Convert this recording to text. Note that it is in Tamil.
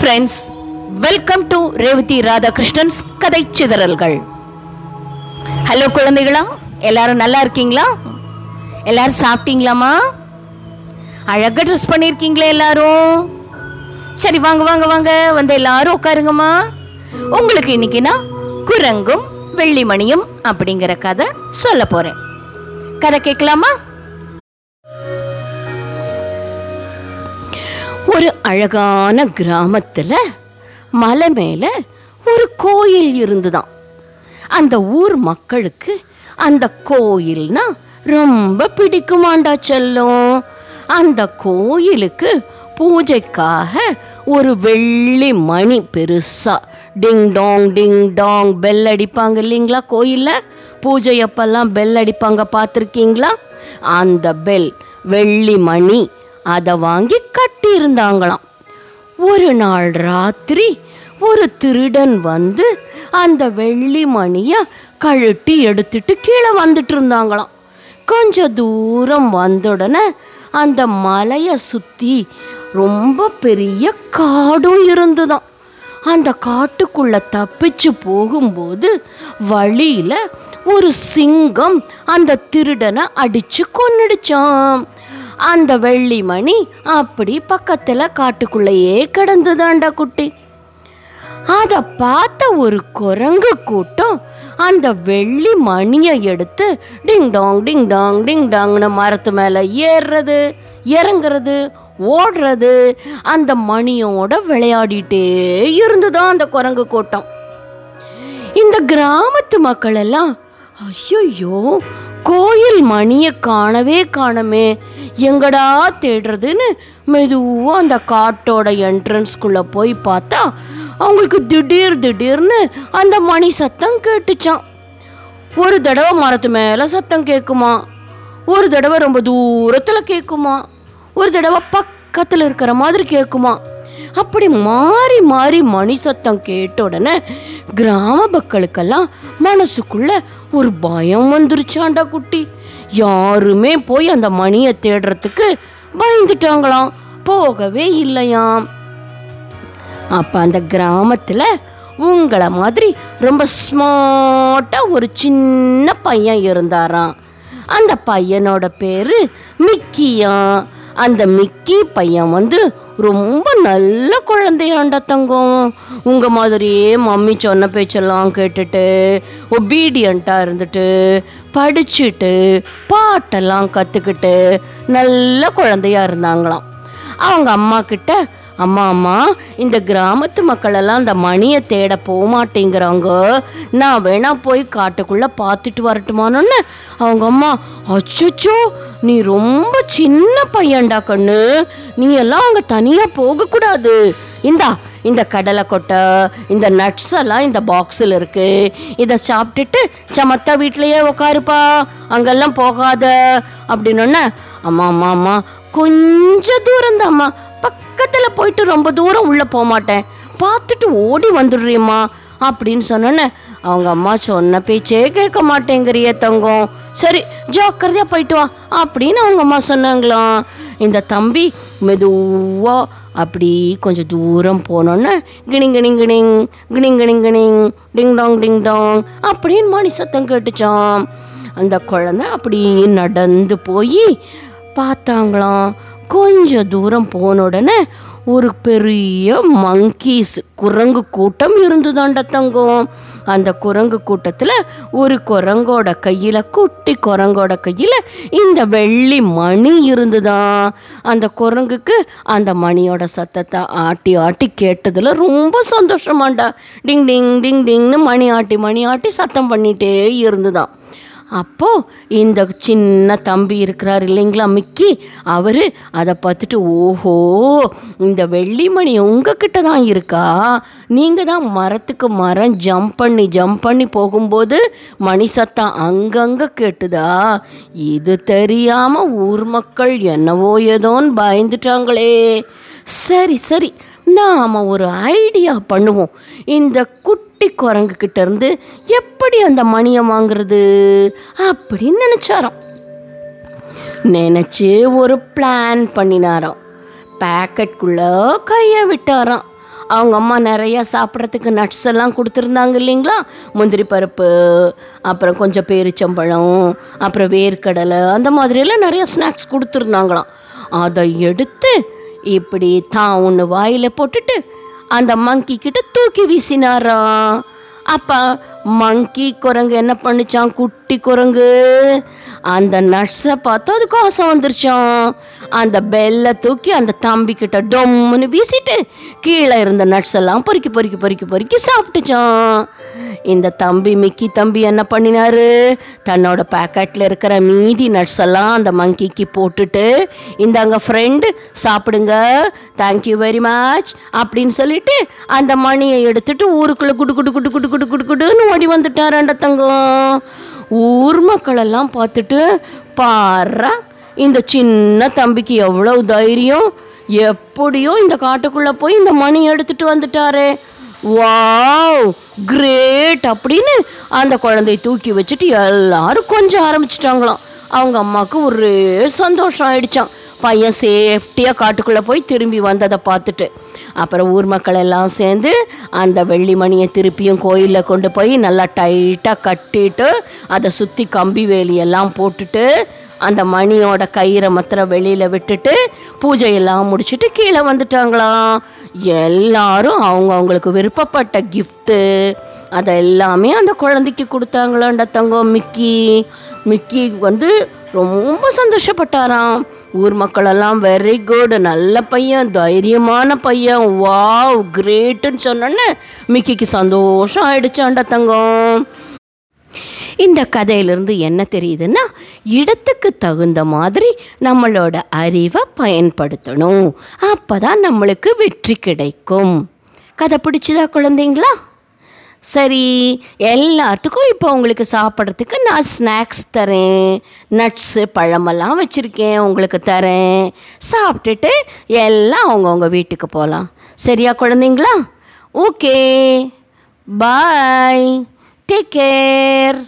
Friends welcome to Revathi Radhakrishnan's கதை சிதறல்கள் ஹலோ குழந்தைகளா எல்லாரும் நல்லா இருக்கீங்களா எல்லாரும் சாப்பிட்டீங்களாமா அழகாக ட்ரெஸ் பண்ணியிருக்கீங்களே எல்லாரும் சரி வாங்க வாங்க வாங்க வந்து எல்லாரும் உட்காருங்கம்மா உங்களுக்கு இன்னைக்குன்னா குரங்கும் வெள்ளிமணியும் அப்படிங்கிற கதை சொல்ல போகிறேன் கதை கேட்கலாமா ஒரு அழகான கிராமத்தில் மலை மேலே ஒரு கோயில் இருந்துதான். அந்த ஊர் மக்களுக்கு அந்த கோயில்னா ரொம்ப பிடிக்குமாண்டா செல்லம். அந்த கோயிலுக்கு பூஜைக்காக ஒரு வெள்ளி மணி பெருசா ding dong ding dong bell அடிப்பாங்க இல்லைங்களா கோயிலில்? பூஜை அப்பெல்லாம் பெல் அடிப்பாங்க பார்த்துருக்கீங்களா? அந்த பெல் வெள்ளி மணி அதை வாங்கி கட்டியிருந்தாங்களாம். ஒரு நாள் ராத்திரி ஒரு திருடன் வந்து அந்த வெள்ளி மணியை கழட்டி எடுத்துட்டு கீழே வந்துட்டு இருந்தாங்களாம். கொஞ்ச தூரம் வந்த உடனே அந்த மலையை சுற்றி ரொம்ப பெரிய காடும் இருந்துதான் அந்த காட்டுக்குள்ளே தப்பிச்சு போகும்போது வழியில் ஒரு சிங்கம் அந்த திருடனை அடித்து கொன்னுடுச்சான் அந்த வெள்ளி மணி அப்படி பக்கத்தில் காட்டுக்குள்ளேயே கிடந்துதாண்டா குட்டி. அதை பார்த்த ஒரு குரங்கு கூட்டம் அந்த வெள்ளி மணியை எடுத்து டிங் டாங் டிங் டாங் டிங் டாங்னு மரத்து மேலே ஏறுறது இறங்குறது ஓடுறது அந்த மணியோட விளையாடிட்டே இருந்துதான் அந்த குரங்கு கூட்டம். இந்த கிராமத்து மக்கள் எல்லாம் ஐயோ கோயில் மணியை காணவே காணமே. எங்கடா தேடுறதுன்னு மெதுவாக அந்த காட்டோட என்ட்ரன்ஸ்குள்ளே போய் பார்த்தா அவங்களுக்கு திடீர் திடீர்னு அந்த மணி சத்தம் கேட்டுச்சான் ஒரு தடவை மரத்து மேலே சத்தம் கேட்குமா ஒரு தடவை ரொம்ப தூரத்தில் கேட்குமா ஒரு தடவை பக்கத்தில் இருக்கிற மாதிரி கேட்குமா அப்படி மாறி மாறி மணி சத்தம் கேட்ட உடனே கிராம மக்களுக்கெல்லாம் மனசுக்குள்ள ஒரு பயம் வந்துருச்சாண்டா குட்டி. யாருமே போய் அந்த மணியை தேடுறதுக்கு பயந்துட்டாங்களாம். போகவே இல்லையாம். அப்போ அந்த கிராமத்தில் உங்களை மாதிரி ரொம்ப ஸ்மார்ட்டாக ஒரு சின்ன பையன் இருந்தாராம். அந்த பையனோட பேர் மிக்கியா. அந்த மிக்கி பையன் வந்து ரொம்ப நல்ல குழந்தையாண்டா தங்கம். உங்கள் மாதிரியே மம்மி சொன்ன பேச்செல்லாம் கேட்டுட்டு ஒபீடியண்ட்டாக இருந்துட்டு படிச்சுட்டு பாட்டெல்லாம் கற்றுக்கிட்டு நல்ல குழந்தையா இருந்தாங்களாம். அவங்க அம்மா கிட்ட அம்மா அம்மா இந்த கிராமத்து மக்களெல்லாம் இந்த மணியை தேட போகமாட்டேங்கிறாங்க. நான் வேணா போய் காட்டுக்குள்ளே பார்த்துட்டு வரட்டுமானோன்னு. அவங்க அம்மா அச்சுச்சோ நீ ரொம்ப சின்ன பையன்டா கண்ணு. நீ எல்லாம் அங்கே தனியாக போகக்கூடாது. இந்தா இந்த கடலை கொட்டை இந்த நட்ஸ் எல்லாம் இந்த பாக்ஸில் இருக்கு. இதை சாப்பிட்டுட்டு சமத்தா வீட்டிலையே உக்காருப்பா. அங்கெல்லாம் போகாத. அப்படின்னொன்னே அம்மா அம்மா அம்மா கொஞ்சம் தூரம் அம்மா பக்கத்தில் போயிட்டு ரொம்ப தூரம் உள்ளே போக மாட்டேன். பார்த்துட்டு ஓடி வந்துடுறியம்மா அப்படின்னு சொன்னோன்னே அவங்க அம்மா சொன்ன பேச்சே கேட்க மாட்டேங்கிறிய தங்கம். சரி ஜாக்கிரதையாக போயிட்டு வா அப்படின்னு அவங்க அம்மா சொன்னாங்களாம். இந்த தம்பி மெதுவாக அப்படி கொஞ்சம் தூரம் போனோன்னே கிணிங் கிணிங் கிணிங் கிணிங் கிணிங் கிணிங் டிங் டாங் டிங் டாங் அப்படின்னு மணி சத்தம் கேட்டுச்சான் அந்த குழந்தை அப்படி நடந்து போய் பார்த்தாங்களாம். கொஞ்சம் தூரம் போன உடனே ஒரு பெரிய மங்கீஸ் குரங்கு கூட்டம் இருந்துதாண்ட தங்கம். அந்த குரங்கு கூட்டத்தில் ஒரு குரங்கோட கையில் குட்டி குரங்கோட கையில் இந்த வெள்ளி மணி இருந்துதான் அந்த குரங்குக்கு அந்த மணியோட சத்தத்தை ஆட்டி ஆட்டி கேட்டதில் ரொம்ப சந்தோஷமாண்டா. டிங் டிங் டிங் டிங்னு மணி ஆட்டி மணி ஆட்டி சத்தம் பண்ணிகிட்டே இருந்துதான். அப்போ இந்த சின்ன தம்பி இருக்கிறார் இல்லைங்களா மிக்கி? அவர் அதை பார்த்துட்டு ஓஹோ இந்த வெள்ளிமணி உங்ககிட்ட தான் இருக்கா? நீங்கள் தான் மரத்துக்கு மரம் ஜம்ப் பண்ணி ஜம்ப் பண்ணி போகும்போது மணி சத்தம் அங்கங்கே கேட்டுதா? இது தெரியாமல் ஊர் மக்கள் என்னவோ ஏதோன்னு பயந்துட்டாங்களே. சரி சரி நாம் ஒரு ஐடியா பண்ணுவோம். இந்த குட்டி குரங்குக்கிட்ட இருந்து எப்படி அந்த மணியை வாங்குறது அப்படின்னு நினச்சாராம். நினச்சி ஒரு பிளான் பண்ணினாராம். பேக்கெட்குள்ளே கையை விட்டாராம். அவங்க அம்மா நிறையா சாப்பிட்றதுக்கு நட்ஸ் எல்லாம் கொடுத்துருந்தாங்க இல்லைங்களா? முந்திரி பருப்பு அப்புறம் கொஞ்சம் பேரிச்சம்பழம் அப்புறம் வேர்க்கடலை அந்த மாதிரியெல்லாம் நிறையா ஸ்நாக்ஸ் கொடுத்துருந்தாங்களாம். அதை எடுத்து இப்படி தான் ஒன்று வாயில் போட்டுட்டு அந்த மங்கி கிட்ட தூக்கி வீசினாராம் அப்போ மங்கி குரங்கு என்ன பண்ணுச்சான் குட்டி குரங்கு. அந்த நட்ஸை பார்த்து அது கோசம் வந்துருச்சான் அந்த பெல்லை தூக்கி அந்த தம்பி கிட்ட டொம்முன்னு வீசிட்டு கீழே இருந்த நட்ஸ் எல்லாம் பொறுக்கி பொறுக்கி பொறுக்கி பொறுக்கி சாப்பிட்டுச்சான் இந்த தம்பி மிக்கி தம்பி என்ன பண்ணினாரு? தன்னோட பேக்கெட்டில் இருக்கிற மீதி நட்ஸ் எல்லாம் அந்த மங்கிக்கு போட்டுட்டு இந்த அங்கே ஃப்ரெண்டு சாப்பிடுங்க தேங்க்யூ வெரி மச் அப்படின்னு சொல்லிட்டு அந்த மணியை எடுத்துட்டு ஊருக்குள்ளே குடு குடு குடு குடு குடு குடு குடுன்னு ஓடி வந்துட்டார் ரெண்ட தங்கம். ஊர் மக்களெல்லாம் பார்த்துட்டு பாரா இந்த சின்ன தம்பிக்கு எவ்வளவு தைரியம்? எப்படியோ இந்த காட்டுக்குள்ளே போய் இந்த மணி எடுத்துட்டு வந்துட்டாரே. வாவ் கிரேட் அப்படின்னு அந்த குழந்தைய தூக்கி வச்சுட்டு எல்லாரும் கொஞ்சம் ஆரம்பிச்சிட்டாங்களாம். அவங்க அம்மாவுக்கு ஒரே சந்தோஷம் ஆயிடுச்சான் பையன் சேஃப்டியாக காட்டுக்குள்ளே போய் திரும்பி வந்ததை பார்த்துட்டு. அப்புறம் ஊர் மக்கள் எல்லாம் சேர்ந்து அந்த வெள்ளி மணியை திருப்பியும் கோயிலில் கொண்டு போய் நல்லா டைட்டாக கட்டிட்டு அதை சுற்றி கம்பி வேலியெல்லாம் போட்டுட்டு அந்த மணியோட கயிறை மாத்திரம் வெளியில் விட்டுட்டு பூஜையெல்லாம் முடிச்சுட்டு கீழே வந்துட்டாங்களாம். எல்லாரும் அவங்க அவங்களுக்கு விருப்பப்பட்ட கிஃப்ட்டு அதை எல்லாமே அந்த குழந்தைக்கு கொடுத்தாங்களாண்ட தங்கம். மிக்கி மிக்கி வந்து ரொம்ப சந்தோஷப்பட்டாராம். ஊர் மக்களெல்லாம் வெரி குட் நல்ல பையன் தைரியமான பையன். வாவ் கிரேட்டுன்னு சொன்னோன்னே மிக்கிக்கு சந்தோஷம் ஆயிடுச்சாண்ட தங்கம். இந்த கதையிலிருந்து என்ன தெரியுதுன்னா இடத்துக்கு தகுந்த மாதிரி நம்மளோட அறிவை பயன்படுத்தணும். அப்போ தான் நம்மளுக்கு வெற்றி கிடைக்கும். கதை பிடிச்சதா குழந்தைங்களா? சரி எல்லாத்துக்கும் இப்போ உங்களுக்கு சாப்பிட்றதுக்கு நான் ஸ்நாக்ஸ் தரேன். நட்ஸு பழமெல்லாம் வச்சுருக்கேன் உங்களுக்கு தரேன். சாப்பிட்டுட்டு எல்லாம் அவங்கவுங்க வீட்டுக்கு போகலாம் சரியா குழந்தைங்களா? Okay bye take care